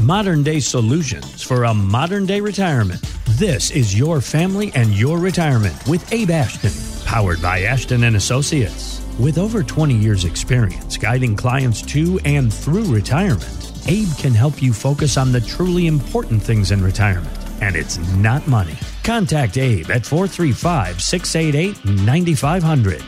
modern day solutions for a modern day retirement. This is your family and your retirement with Abe Ashton, powered by Ashton and Associates. With over 20 years experience guiding clients to and through retirement, Abe can help you focus on the truly important things in retirement, and it's not money. Contact Abe at 435 688 9500.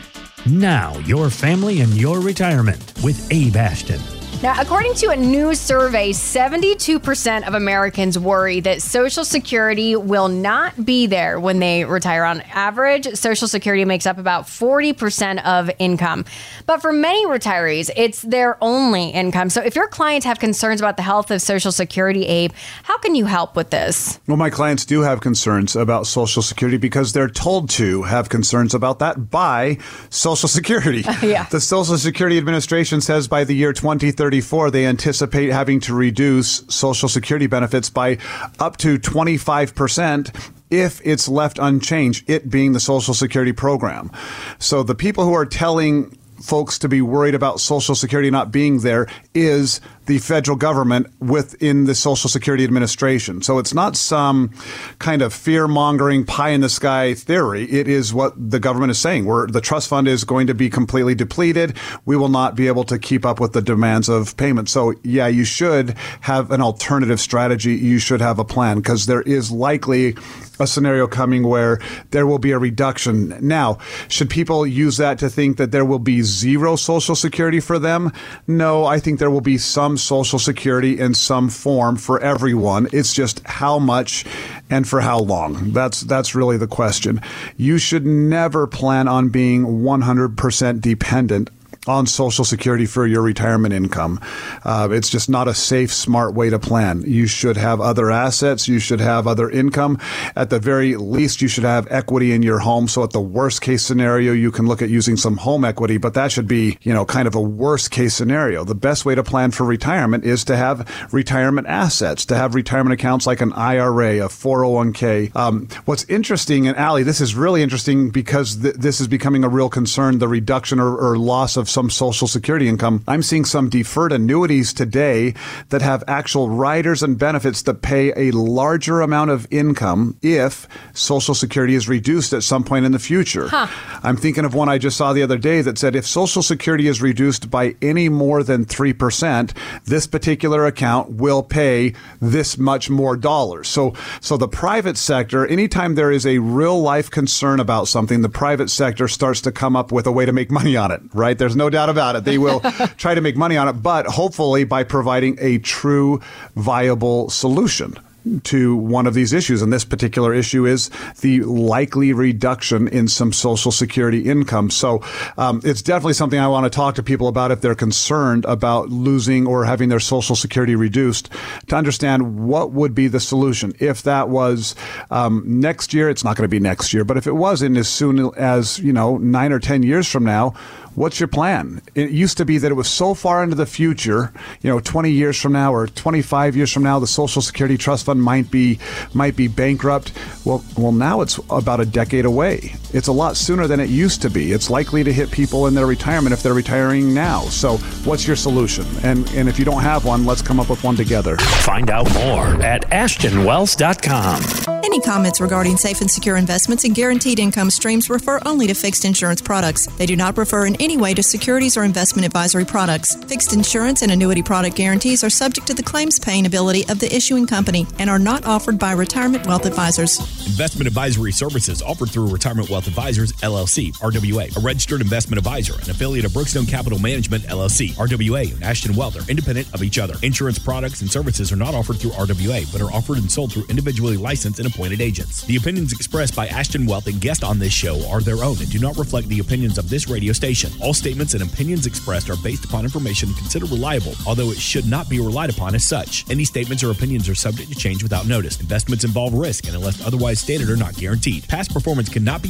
Now, your family and your retirement with Abe Ashton. Now, according to a new survey, 72% of Americans worry that Social Security will not be there when they retire. On average, Social Security makes up about 40% of income. But for many retirees, it's their only income. So if your clients have concerns about the health of Social Security, Abe, how can you help with this? Well, my clients do have concerns about Social Security because they're told to have concerns about that by Social Security. yeah. The Social Security Administration says by the year 2030, 2034, they anticipate having to reduce Social Security benefits by up to 25% if it's left unchanged, it being the Social Security program. So the people who are telling folks to be worried about Social Security not being there is the federal government within the Social Security Administration. So it's not some kind of fear mongering pie in the sky theory. It is what the government is saying. Where the trust fund is going to be completely depleted. We will not be able to keep up with the demands of payment. So yeah, you should have an alternative strategy. You should have a plan because there is likely a scenario coming where there will be a reduction. Now, should people use that to think that there will be zero Social Security for them? No, I think there will be some Social Security in some form for everyone. It's just how much and for how long. That's that's really the question. You should never plan on being 100% dependent on Social Security for your retirement income. Uh, it's just not a safe, smart way to plan. You should have other assets. You should have other income. At the very least, you should have equity in your home. So at the worst case scenario, you can look at using some home equity, but that should be, you know, kind of a worst case scenario. The best way to plan for retirement is to have retirement assets, to have retirement accounts like an IRA, a 401k. Um, what's interesting, and Ali, this is really interesting because th- this is becoming a real concern, the reduction or, or loss of some Social Security income. I'm seeing some deferred annuities today that have actual riders and benefits that pay a larger amount of income if Social Security is reduced at some point in the future. Huh. I'm thinking of one I just saw the other day that said if Social Security is reduced by any more than 3%, this particular account will pay this much more dollars. So, so the private sector, anytime there is a real life concern about something, the private sector starts to come up with a way to make money on it, right? There's no doubt about it. They will try to make money on it, but hopefully by providing a true viable solution to one of these issues. And this particular issue is the likely reduction in some Social Security income. So um, it's definitely something I want to talk to people about if they're concerned about losing or having their Social Security reduced to understand what would be the solution. If that was um, next year, it's not going to be next year, but if it was in as soon as, you know, nine or 10 years from now, what's your plan? It used to be that it was so far into the future, you know, 20 years from now or 25 years from now, the Social Security Trust Fund might be might be bankrupt. Well, well, now it's about a decade away. It's a lot sooner than it used to be. It's likely to hit people in their retirement if they're retiring now. So, what's your solution? And and if you don't have one, let's come up with one together. Find out more at ashtonwealth.com. Any comments regarding safe and secure investments and guaranteed income streams refer only to fixed insurance products. They do not refer in any way to securities or investment advisory products. Fixed insurance and annuity product guarantees are subject to the claims paying ability of the issuing company and are not offered by Retirement Wealth Advisors. Investment advisory services offered through Retirement Wealth Advisors, LLC, RWA, a registered investment advisor, an affiliate of Brookstone Capital Management, LLC, RWA, and Ashton Wealth are independent of each other. Insurance products and services are not offered through RWA, but are offered and sold through individually licensed and appointed agents. The opinions expressed by Ashton Wealth and guests on this show are their own and do not reflect the opinions of this radio station. All statements and opinions expressed are based upon information considered reliable, although it should not be relied upon as such. Any statements or opinions are subject to change without notice. Investments involve risk and unless otherwise stated are not guaranteed. Past performance cannot be